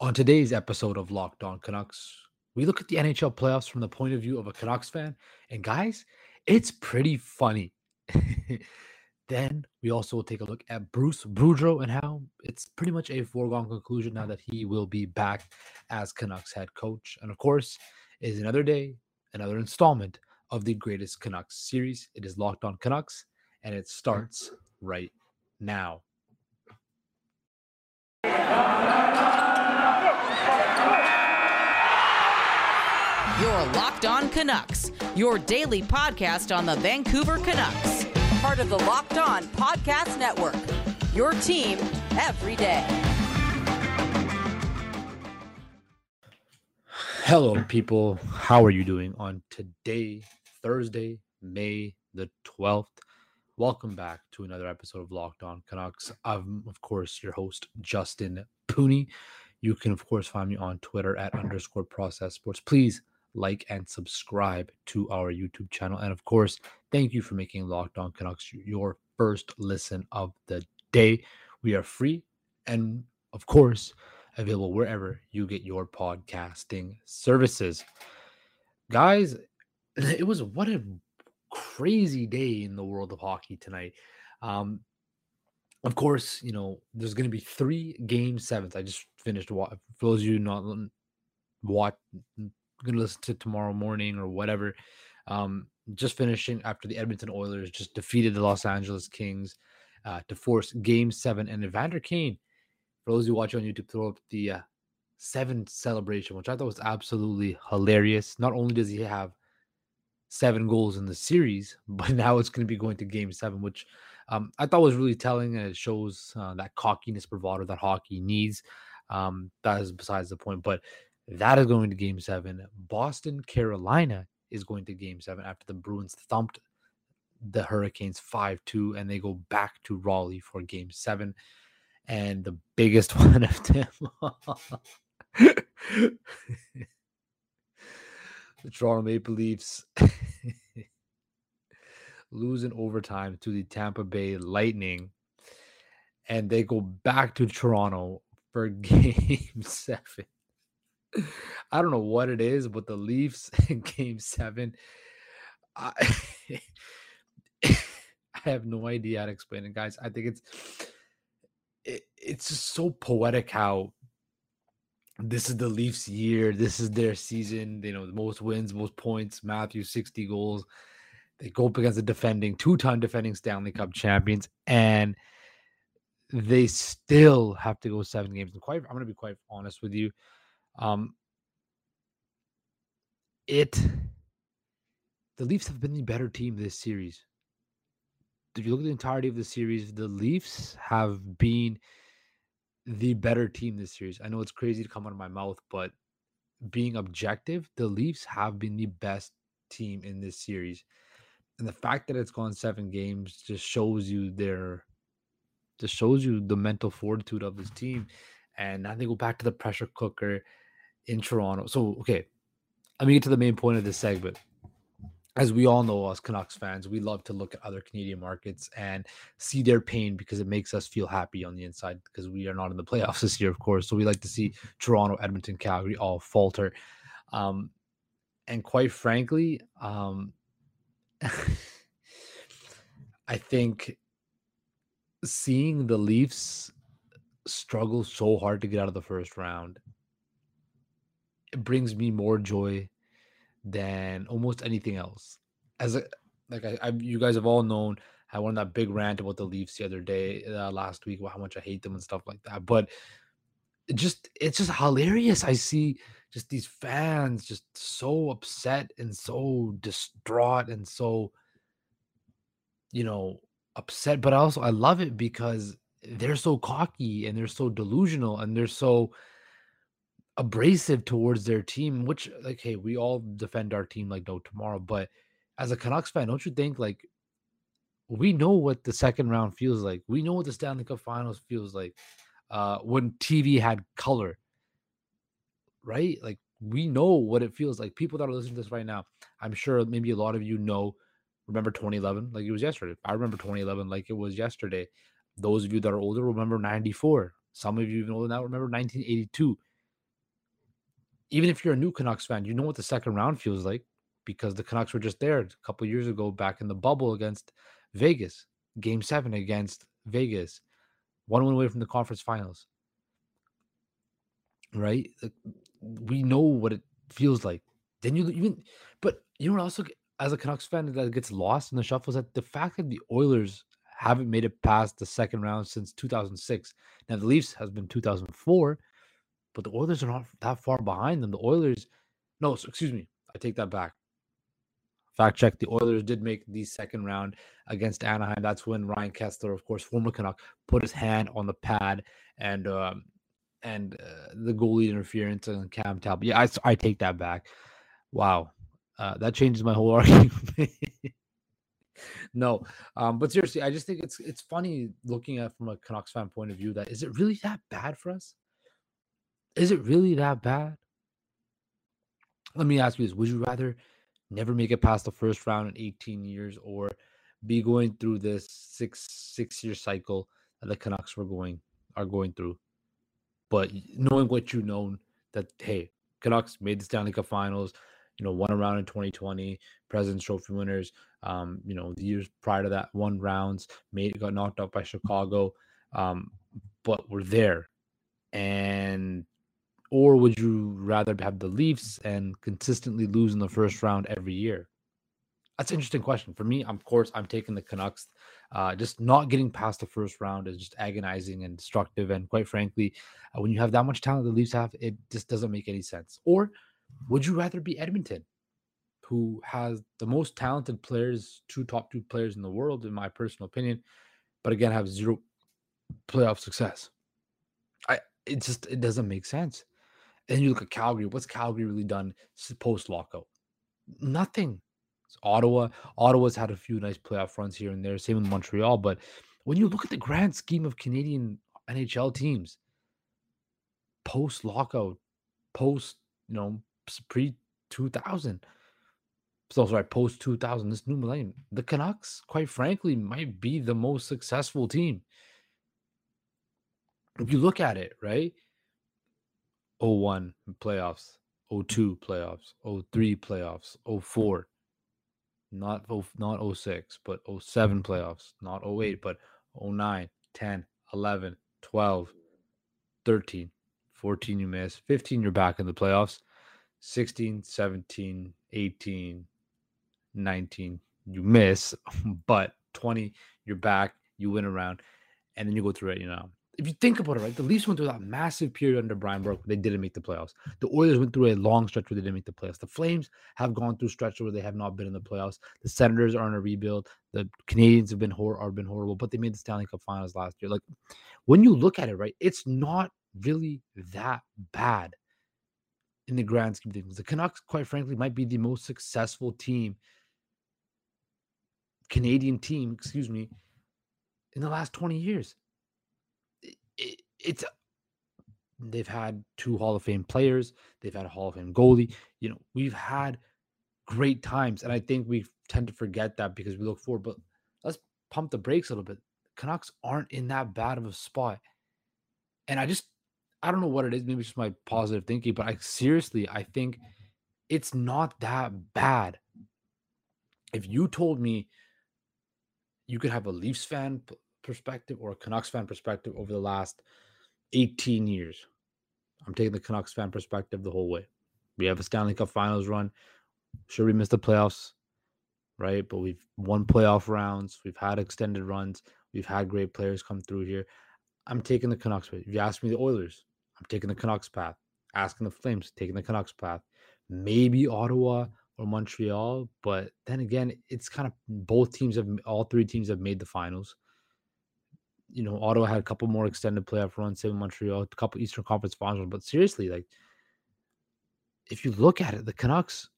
On today's episode of Locked On Canucks, we look at the NHL playoffs from the point of view of a Canucks fan. And guys, it's pretty funny. then we also take a look at Bruce Boudreau and how it's pretty much a foregone conclusion now that he will be back as Canucks head coach. And of course, is another day, another installment of the greatest Canucks series. It is Locked On Canucks, and it starts right now. Your Locked On Canucks, your daily podcast on the Vancouver Canucks. Part of the Locked On Podcast Network. Your team every day. Hello, people. How are you doing on today, Thursday, May the 12th? Welcome back to another episode of Locked On Canucks. I'm, of course, your host, Justin Pooney. You can, of course, find me on Twitter at underscore process sports. Please like, and subscribe to our YouTube channel. And of course, thank you for making Locked On Canucks your first listen of the day. We are free and, of course, available wherever you get your podcasting services. Guys, it was what a crazy day in the world of hockey tonight. Um, of course, you know, there's going to be three game sevens. I just finished. For those of you not what to listen to tomorrow morning or whatever. Um, just finishing after the Edmonton Oilers just defeated the Los Angeles Kings uh, to force Game Seven, and Evander Kane, for those who watch on YouTube, throw up the uh, seven celebration, which I thought was absolutely hilarious. Not only does he have seven goals in the series, but now it's going to be going to Game Seven, which um, I thought was really telling, and it shows uh, that cockiness, bravado that hockey needs. Um, that is besides the point, but that is going to game seven. Boston, Carolina is going to game seven after the Bruins thumped the Hurricanes 5 2, and they go back to Raleigh for game seven. And the biggest one of them. the Toronto Maple Leafs lose in overtime to the Tampa Bay Lightning. And they go back to Toronto for game seven. I don't know what it is, but the Leafs in game seven, I, I have no idea how to explain it, guys. I think it's it, it's just so poetic how this is the Leafs year. This is their season. You know, the most wins, most points. Matthew, 60 goals. They go up against the defending, two-time defending Stanley Cup champions, and they still have to go seven games. And quite, I'm going to be quite honest with you. Um, it the Leafs have been the better team this series. If you look at the entirety of the series, the Leafs have been the better team this series. I know it's crazy to come out of my mouth, but being objective, the Leafs have been the best team in this series. And the fact that it's gone seven games just shows you their just shows you the mental fortitude of this team. And now they go back to the pressure cooker in Toronto. So, okay, let me get to the main point of this segment. As we all know, as Canucks fans, we love to look at other Canadian markets and see their pain because it makes us feel happy on the inside because we are not in the playoffs this year, of course. So we like to see Toronto, Edmonton, Calgary all falter. Um, and quite frankly, um, I think seeing the Leafs struggle so hard to get out of the first round brings me more joy than almost anything else. As a like I, I you guys have all known, I went on that big rant about the Leafs the other day, uh, last week, about how much I hate them and stuff like that. But it just it's just hilarious. I see just these fans just so upset and so distraught and so you know upset. But also I love it because they're so cocky and they're so delusional and they're so abrasive towards their team, which like, hey, we all defend our team like no tomorrow. But as a Canucks fan, don't you think like we know what the second round feels like? We know what the Stanley Cup Finals feels like uh, when TV had color, right? Like we know what it feels like. People that are listening to this right now, I'm sure maybe a lot of you know. Remember 2011 like it was yesterday. I remember 2011 like it was yesterday. Those of you that are older remember 94. Some of you even older now remember 1982 even if you're a new Canucks fan, you know what the second round feels like because the Canucks were just there a couple years ago back in the bubble against Vegas, game seven against Vegas, one win away from the conference finals. Right? We know what it feels like. Then you even, but you know also, as a Canucks fan, that gets lost in the shuffle is that the fact that the Oilers haven't made it past the second round since 2006. Now, the Leafs has been 2004, but the Oilers are not that far behind them. The Oilers, no, excuse me, I take that back. Fact check: the Oilers did make the second round against Anaheim. That's when Ryan Kesler, of course, former Canuck, put his hand on the pad and um, and uh, the goalie interference and Cam Talbot. Yeah, I, I take that back. Wow, uh, that changes my whole argument. no, um, but seriously, I just think it's it's funny looking at from a Canucks fan point of view. That is it really that bad for us? Is it really that bad? Let me ask you this: Would you rather never make it past the first round in 18 years, or be going through this six six year cycle that the Canucks were going are going through? But knowing what you know, that hey, Canucks made the Stanley Cup Finals, you know, won a round in 2020, President's Trophy winners. Um, you know, the years prior to that, won rounds, made got knocked out by Chicago, um, but we're there. And or would you rather have the Leafs and consistently lose in the first round every year? That's an interesting question. For me, of course, I'm taking the Canucks. Uh, just not getting past the first round is just agonizing and destructive. And quite frankly, uh, when you have that much talent the Leafs have, it just doesn't make any sense. Or would you rather be Edmonton, who has the most talented players, two top two players in the world, in my personal opinion, but again have zero playoff success? I it just it doesn't make sense. And you look at Calgary. What's Calgary really done post lockout? Nothing. It's Ottawa. Ottawa's had a few nice playoff runs here and there. Same with Montreal. But when you look at the grand scheme of Canadian NHL teams, post lockout, post you know pre two thousand, so sorry, post two thousand, this new millennium, the Canucks, quite frankly, might be the most successful team. If you look at it, right? 01 playoffs, 02 playoffs, 03 playoffs, 04 not not 06 but 07 playoffs, not 08 but 09, 10, 11, 12, 13, 14 you miss, 15 you're back in the playoffs, 16, 17, 18, 19 you miss, but 20 you're back, you win around and then you go through it, you know if you think about it, right, the Leafs went through that massive period under Brian Burke where they didn't make the playoffs. The Oilers went through a long stretch where they didn't make the playoffs. The Flames have gone through stretches where they have not been in the playoffs. The Senators are in a rebuild. The Canadiens have been hor- are been horrible, but they made the Stanley Cup Finals last year. Like when you look at it, right, it's not really that bad in the grand scheme of things. The Canucks, quite frankly, might be the most successful team, Canadian team, excuse me, in the last 20 years it's uh, they've had two Hall of Fame players, they've had a Hall of Fame goalie. You know, we've had great times, and I think we tend to forget that because we look forward. But let's pump the brakes a little bit. Canucks aren't in that bad of a spot, and I just I don't know what it is. Maybe it's just my positive thinking, but I seriously I think it's not that bad. If you told me you could have a Leafs fan perspective or a Canucks fan perspective over the last 18 years. I'm taking the Canucks fan perspective the whole way. We have a Stanley Cup Finals run. Sure, we missed the playoffs, right? But we've won playoff rounds. We've had extended runs. We've had great players come through here. I'm taking the Canucks. If you ask me the Oilers, I'm taking the Canucks path. Asking the Flames, taking the Canucks path. Maybe Ottawa or Montreal, but then again, it's kind of both teams have all three teams have made the finals you know, Ottawa had a couple more extended playoff runs, same Montreal, a couple Eastern Conference finals. But seriously, like if you look at it, the Canucks,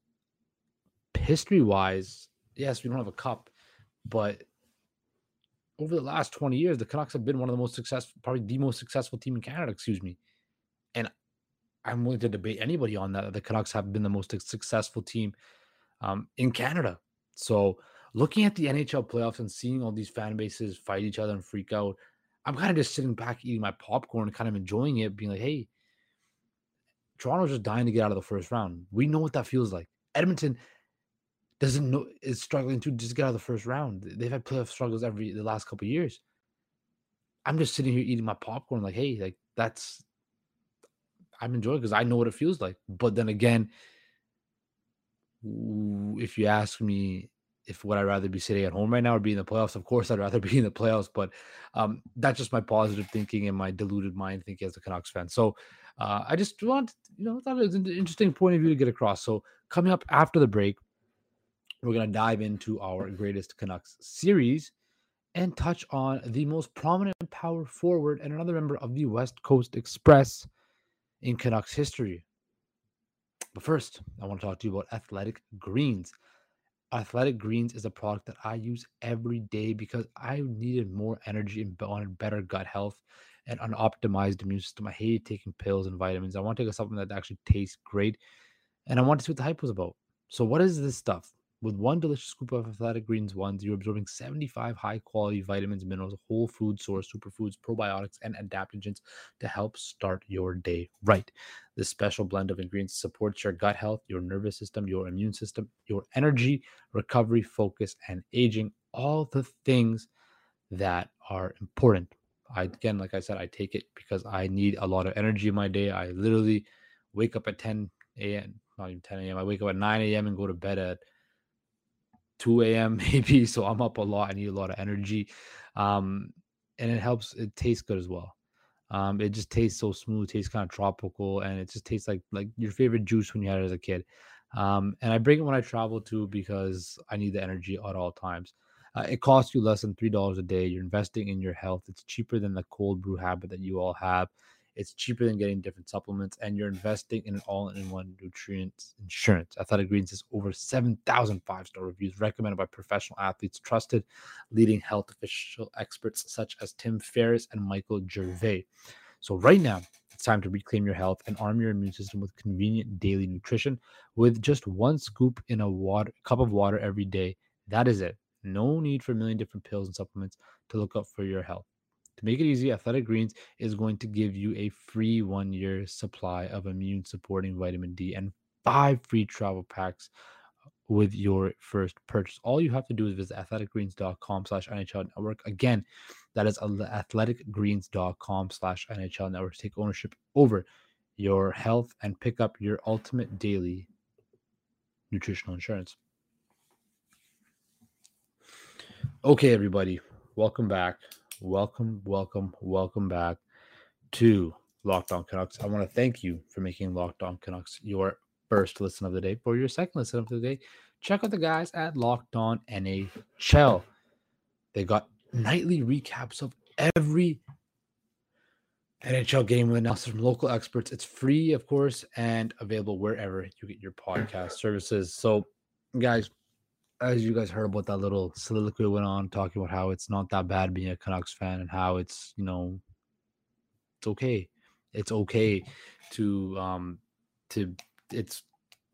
history wise, yes, we don't have a cup, but over the last 20 years, the Canucks have been one of the most successful, probably the most successful team in Canada, excuse me. And I'm willing to debate anybody on that. The Canucks have been the most successful team um, in Canada. So looking at the NHL playoffs and seeing all these fan bases fight each other and freak out, I'm kind of just sitting back eating my popcorn, kind of enjoying it, being like, hey, Toronto's just dying to get out of the first round. We know what that feels like. Edmonton doesn't know is struggling to just get out of the first round. They've had playoff struggles every the last couple years. I'm just sitting here eating my popcorn, like, hey, like that's I'm enjoying because I know what it feels like. But then again, if you ask me if would I rather be sitting at home right now or be in the playoffs, of course I'd rather be in the playoffs. But um, that's just my positive thinking and my deluded mind thinking as a Canucks fan. So uh, I just want, you know, it was an interesting point of view to get across. So coming up after the break, we're gonna dive into our greatest Canucks series and touch on the most prominent power forward and another member of the West Coast Express in Canucks history. But first, I want to talk to you about Athletic Greens. Athletic Greens is a product that I use every day because I needed more energy and wanted better gut health and an optimized immune system. I hated taking pills and vitamins. I want to take something that actually tastes great. And I want to see what the hype was about. So, what is this stuff? With one delicious scoop of Athletic Greens ones, you're absorbing 75 high quality vitamins, minerals, whole food source, superfoods, probiotics, and adaptogens to help start your day right. This special blend of ingredients supports your gut health, your nervous system, your immune system, your energy, recovery, focus, and aging. All the things that are important. I again, like I said, I take it because I need a lot of energy in my day. I literally wake up at 10 a.m., not even 10 a.m. I wake up at 9 a.m. and go to bed at 2 a.m. maybe. So I'm up a lot. I need a lot of energy. Um, and it helps, it tastes good as well. Um, it just tastes so smooth, tastes kind of tropical, and it just tastes like like your favorite juice when you had it as a kid. Um, and I bring it when I travel too because I need the energy at all times. Uh, it costs you less than three dollars a day. You're investing in your health. It's cheaper than the cold brew habit that you all have. It's cheaper than getting different supplements, and you're investing in an all-in-one nutrient insurance. Athletic Greens has over 7,000 five-star reviews recommended by professional athletes, trusted leading health official experts such as Tim Ferriss and Michael Gervais. So right now, it's time to reclaim your health and arm your immune system with convenient daily nutrition. With just one scoop in a water cup of water every day, that is it. No need for a million different pills and supplements to look up for your health. To make it easy, Athletic Greens is going to give you a free one year supply of immune supporting vitamin D and five free travel packs uh, with your first purchase. All you have to do is visit athleticgreens.com slash NHL network. Again, that is athleticgreens.com slash NHL network take ownership over your health and pick up your ultimate daily nutritional insurance. Okay, everybody, welcome back welcome, welcome, welcome back to Locked On Canucks. I want to thank you for making Locked On Canucks your first listen of the day. For your second listen of the day, check out the guys at Locked On NHL. They got nightly recaps of every NHL game with analysis from local experts. It's free, of course, and available wherever you get your podcast services. So, guys, as you guys heard about that little soliloquy went on talking about how it's not that bad being a Canucks fan and how it's you know it's okay. It's okay to um to it's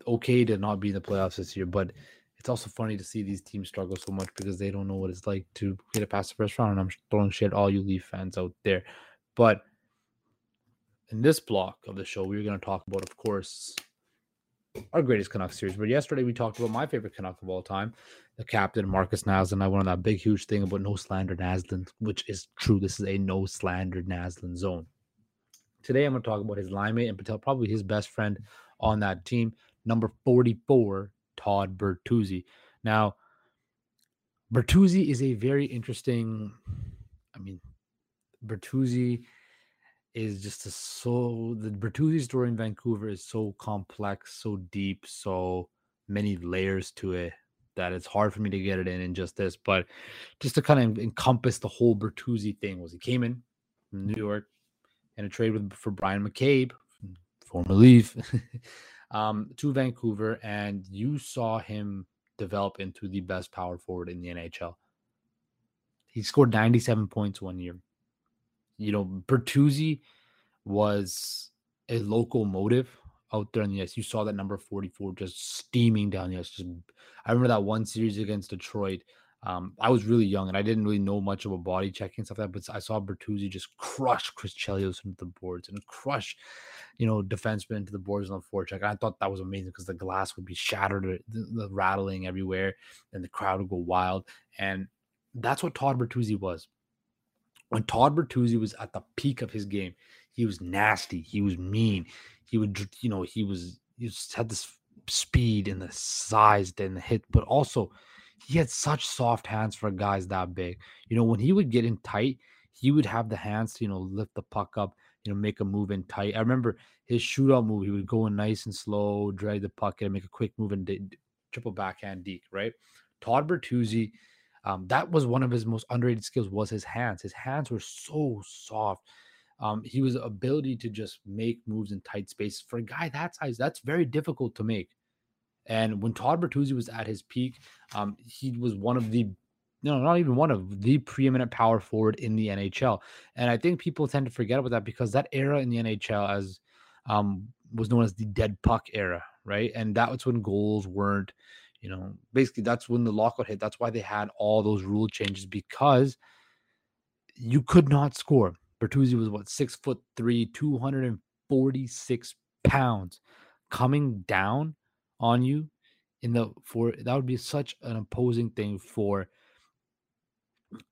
okay to not be in the playoffs this year but it's also funny to see these teams struggle so much because they don't know what it's like to get it past the first round and I'm throwing shit all you Leaf fans out there. But in this block of the show we're going to talk about of course our greatest Canucks series. But yesterday we talked about my favorite Canuck of all time, the captain Markus Naslund. I went on that big huge thing about no slander Naslund, which is true. This is a no slander Naslund zone. Today I'm going to talk about his line mate and Patel, probably his best friend on that team, number 44, Todd Bertuzzi. Now, Bertuzzi is a very interesting. I mean, Bertuzzi is just a so the Bertuzzi story in Vancouver is so complex, so deep, so many layers to it that it's hard for me to get it in in just this. But just to kind of encompass the whole Bertuzzi thing was he came in from New York in a trade with for Bryan McCabe, former Leaf, um, to Vancouver, and you saw him develop into the best power forward in the NHL. He scored 97 points one year you know, Bertuzzi was a locomotive out there in the ice. You saw that number 44 just steaming down the ice. Just, I remember that one series against Detroit. Um, I was really young and I didn't really know much about body checking stuff like that, but I saw Bertuzzi just crush Chris Chelios into the boards and crush, you know, defensemen into the boards on the forecheck. And I thought that was amazing because the glass would be shattered, uh, the, the rattling everywhere, and the crowd would go wild. And that's what Todd Bertuzzi was. When Todd Bertuzzi was at the peak of his game, he was nasty. He was mean. He would, you know, he was, he just had this speed and the size and the hit, but also he had such soft hands for guys that big. You know, when he would get in tight, he would have the hands to, you know, lift the puck up, you know, make a move in tight. I remember his shootout move, he would go in nice and slow, drag the puck and make a quick move and d- triple backhand deke, right? Todd Bertuzzi, um, that was one of his most underrated skills was his hands. His hands were so soft. Um, he was ability to just make moves in tight space for a guy that size. That's very difficult to make. And when Todd Bertuzzi was at his peak, um, he was one of the no, not even one of the preeminent power forward in the NHL. And I think people tend to forget about that because that era in the NHL as um, was known as the dead puck era, right? And that was when goals weren't, you know, basically that's when the lockout hit. That's why they had all those rule changes because you could not score. Bertuzzi was what six foot three, 246 pounds coming down on you in the for that would be such an opposing thing for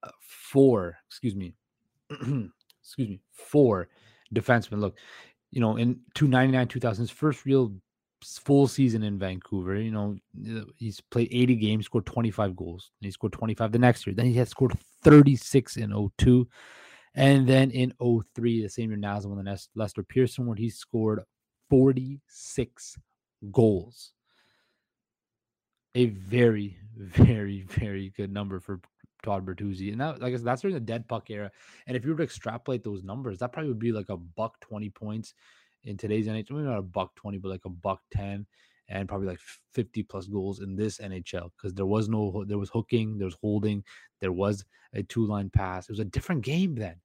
uh, for excuse me excuse me for defensemen look you know in 299 2000's first real full season in Vancouver you know uh, he's played 80 games scored 25 goals and he scored 25 the next year then he had scored 36 in 02 and then in 03 the same year Nazem and the Lester Pearson where he scored 46 goals a very, very, very good number for Todd Bertuzzi. And that, like I said, that's during the dead puck era. And if you were to extrapolate those numbers, that probably would be like a buck 20 points in today's NHL. Maybe not a buck 20, but like a buck 10 and probably like 50 plus goals in this NHL because there was no, there was hooking, there was holding, there was a two line pass. It was a different game then.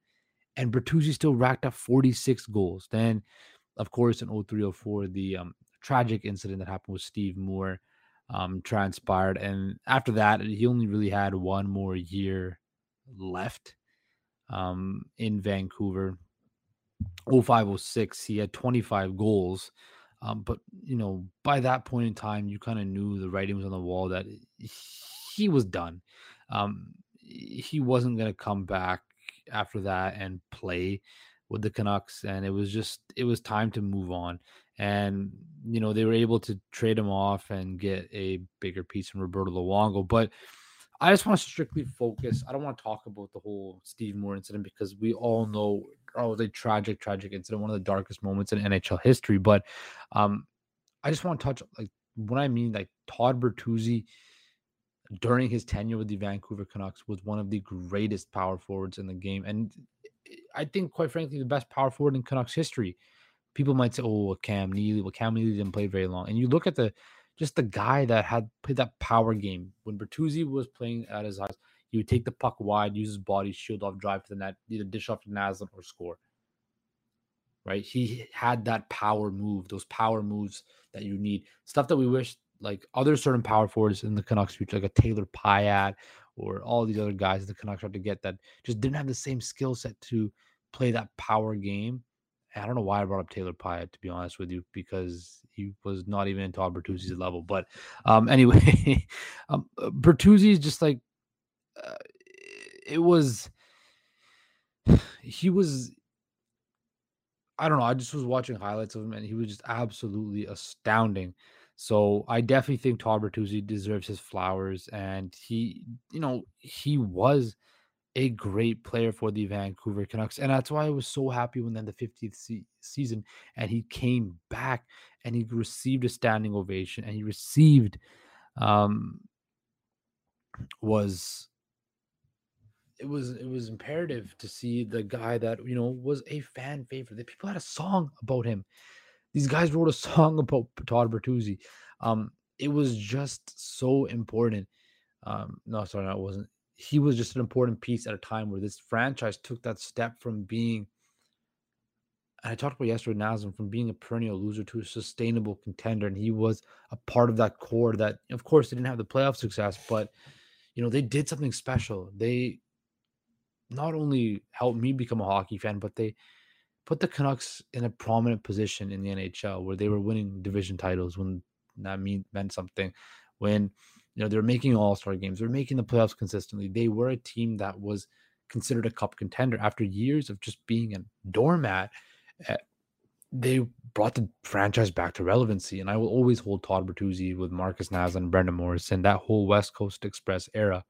And Bertuzzi still racked up 46 goals. Then, of course, in 0304, the um, tragic incident that happened with Steve Moore um, transpired. And after that, he only really had one more year left um, in Vancouver. 0506, he had 25 goals. Um, but, you know, by that point in time, you kind of knew the writing was on the wall that he was done. Um, he wasn't going to come back after that and play with the Canucks. And it was just, it was time to move on and you know they were able to trade him off and get a bigger piece from Roberto Luongo. But I just want to strictly focus. I don't want to talk about the whole Steve Moore incident because we all know oh, it was a tragic, tragic incident, one of the darkest moments in NHL history. But um, I just want to touch like what I mean, like Todd Bertuzzi during his tenure with the Vancouver Canucks was one of the greatest power forwards in the game, and I think, quite frankly, the best power forward in Canucks history people might say, "Oh, Cam Neely." Well, Cam Neely didn't play very long, and you look at the just the guy that had played that power game when Bertuzzi was playing at his highest. He would take the puck wide, use his body, shield off, drive to the net, either dish off to Naslund or score. Right? He had that power move, those power moves that you need, stuff that we wish like other certain power forwards in the Canucks future, like a Taylor Pyatt or all these other guys in the Canucks have to get that just didn't have the same skill set to play that power game I don't know why I brought up Taylor Pyatt to be honest with you because he was not even in Todd Bertuzzi's level. But um, anyway, um, Bertuzzi is just like uh, it was. He was. I don't know. I just was watching highlights of him, and he was just absolutely astounding. So I definitely think Todd Bertuzzi deserves his flowers, and he, you know, he was a great player for the Vancouver Canucks. And that's why I was so happy when then the 50th se- season and he came back and he received a standing ovation and he received um was it was it was imperative to see the guy that you know was a fan favorite. The people had a song about him. These guys wrote a song about Todd Bertuzzi. Um, it was just so important. Um, no, sorry, no, it wasn't he was just an important piece at a time where this franchise took that step from being and I talked about yesterday Nazem from being a perennial loser to a sustainable contender. And he was a part of that core that, of course, they didn't have the playoff success, but you know, they did something special. They not only helped me become a hockey fan, but they put the Canucks in a prominent position in the NHL where they were winning division titles when that mean, meant something. When you know they're making all star games, they're making the playoffs consistently. They were a team that was considered a cup contender after years of just being a doormat. Eh, they brought the franchise back to relevancy, and I will always hold Todd Bertuzzi with Markus Naslund and Brendan Morrison that whole West Coast Express era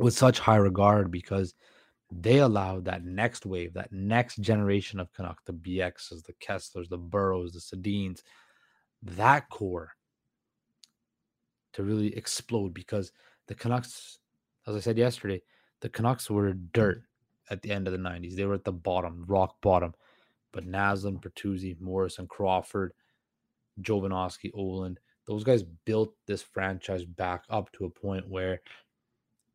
with such high regard because they allowed that next wave, that next generation of Canuck, the Bieksas, the Keslers, the Burrows, the Sedins, that core to really explode because the Canucks, as I said yesterday, the Canucks were dirt mm-hmm. at the end of the 90s. They were at the bottom, rock bottom. But Naslund, Bertuzzi, Morrison, Crawford, Jovanovski, Ohlund, those guys built this franchise back up to a point where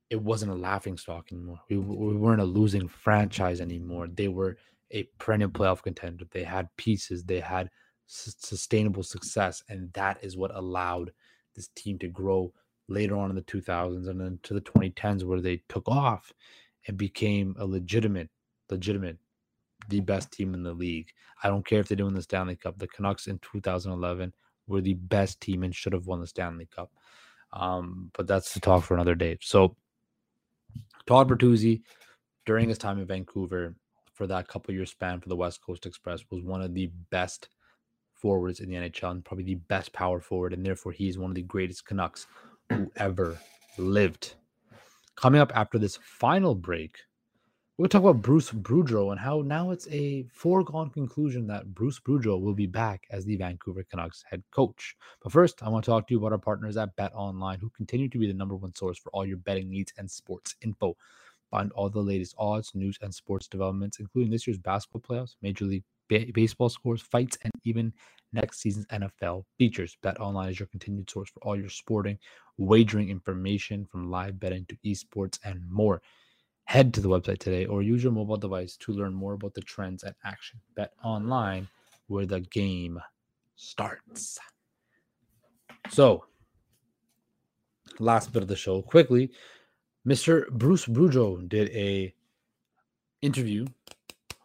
it wasn't a laughing stock anymore. We, we weren't a losing franchise anymore. They were a perennial playoff contender. They had pieces, they had s- sustainable success, and that is what allowed this team to grow later on in the 2000s and then to the 2010s where they took off and became a legitimate, legitimate, the best team in the league. I don't care if they're doing the Stanley Cup. The Canucks in 2011 were the best team and should have won the Stanley Cup. Um, but that's the talk for another day. So Todd Bertuzzi, during his time in Vancouver for that couple year span for the West Coast Express, was one of the best forwards in the NHL and probably the best power forward, and therefore he's one of the greatest Canucks who ever lived. Coming up after this final break, we'll talk about Bruce Boudreau and how now it's a foregone conclusion that Bruce Boudreau will be back as the Vancouver Canucks head coach. But first, I want to talk to you about our partners at Bet Online, who continue to be the number one source for all your betting needs and sports info. Find all the latest odds, news, and sports developments, including this year's basketball playoffs, Major League ba- Baseball scores, fights, and even next season's NFL features. Bet Online is your continued source for all your sporting wagering information from live betting to esports and more. Head to the website today or use your mobile device to learn more about the trends and action. Bet online where the game starts. So, last bit of the show quickly. Mr. Bruce Boudreau did a interview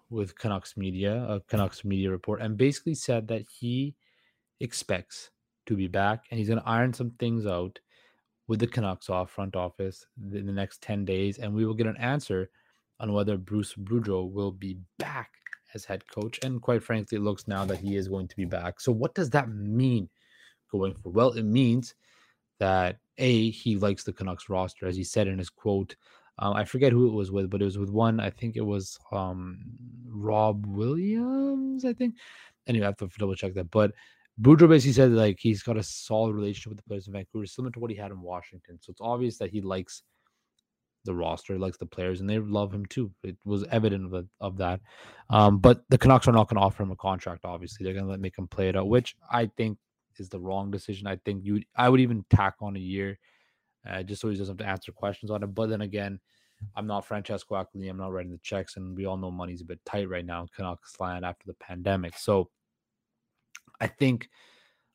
with Canucks Media, a Canucks Media report, and basically said that he expects to be back and he's going to iron some things out with the Canucks off front office in the next 10 days, and we will get an answer on whether Bruce Boudreau will be back as head coach. And quite frankly, it looks now that he is going to be back. So, what does that mean going forward? Well, it means that A, he likes the Canucks roster, as he said in his quote. Um, I forget who it was with, but it was with one. I think it was um, Rob Williams, I think. Anyway, I have to double check that. But Boudreau basically said like he's got a solid relationship with the players in Vancouver, similar to what he had in Washington. So it's obvious that he likes the roster, likes the players, and they love him too. It was evident of, of that. Um, but the Canucks are not going to offer him a contract. Obviously, they're going to let make him play it out, which I think is the wrong decision. I think you, I would even tack on a year, uh, just so he doesn't have to answer questions on it. But then again, I'm not Francesco Aquilini. I'm not writing the checks, and we all know money's a bit tight right now in Canucks land after the pandemic. So I think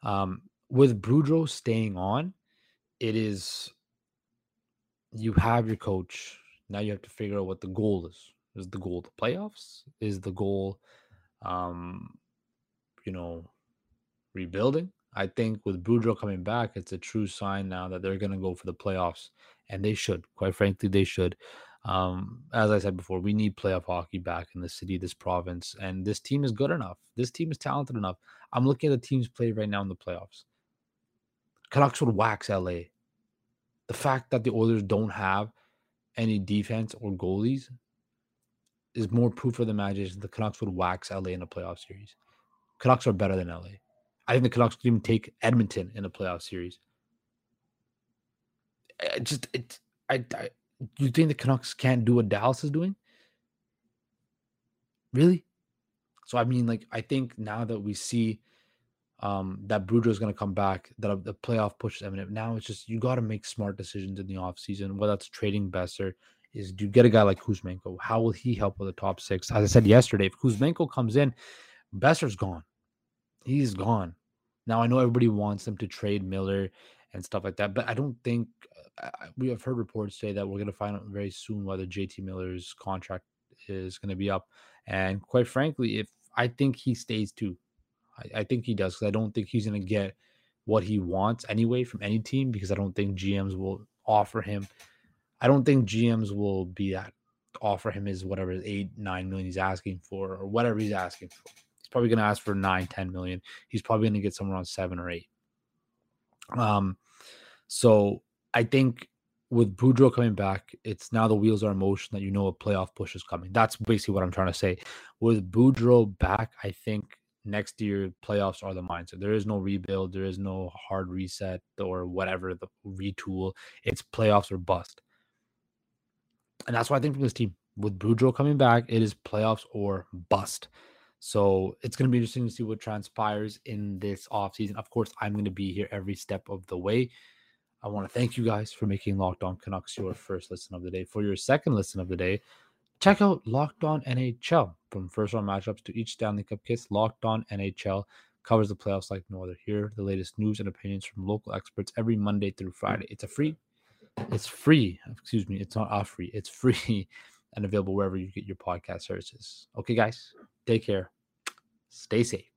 um, with Boudreau staying on, it is you have your coach. Now you have to figure out what the goal is. Is the goal the playoffs? Is the goal, um, you know, rebuilding? I think with Boudreau coming back, it's a true sign now that they're going to go for the playoffs, and they should. Quite frankly, they should. Um, as I said before, we need playoff hockey back in the city, this province, and this team is good enough. This team is talented enough. I'm looking at the teams played right now in the playoffs. Canucks would wax LA. The fact that the Oilers don't have any defense or goalies is more proof of the imagination the Canucks would wax LA in a playoff series. Canucks are better than LA. I think the Canucks could even take Edmonton in a playoff series. Just it, I, I you think the Canucks can't do what Dallas is doing? Really? So I mean, like, I think now that we see um that Boudreau is going to come back, that the playoff push is imminent. Now it's just you got to make smart decisions in the offseason, whether that's trading Boeser, is do you get a guy like Kuzmenko? How will he help with the top six? As I said yesterday, if Kuzmenko comes in, Boeser's gone. He's gone. Now I know everybody wants them to trade Miller and stuff like that, but I don't think we have heard reports say that we're going to find out very soon whether JT Miller's contract is going to be up. And quite frankly, if I think he stays too, I, I think he does because I don't think he's going to get what he wants anyway from any team because I don't think GMs will offer him. I don't think GMs will be that offer him his whatever eight nine million he's asking for or whatever he's asking for. He's probably going to ask for nine ten million. He's probably going to get somewhere around seven or eight. Um, so I think with Boudreau coming back, it's now the wheels are in motion that you know a playoff push is coming. That's basically what I'm trying to say. With Boudreau back, I think next year playoffs are the mindset. There is no rebuild, there is no hard reset or whatever the retool. It's playoffs or bust. And that's why I think from this team, with Boudreau coming back, it is playoffs or bust. So it's going to be interesting to see what transpires in this offseason. Of course, I'm going to be here every step of the way. I want to thank you guys for making Locked On Canucks your first listen of the day. For your second listen of the day, check out Locked On NHL. From first round matchups to each Stanley Cup kiss, Locked On NHL covers the playoffs like no other. Here, the latest news and opinions from local experts every Monday through Friday. It's a free, it's free. Excuse me, it's not a free. It's free and available wherever you get your podcast services. Okay, guys, take care. Stay safe.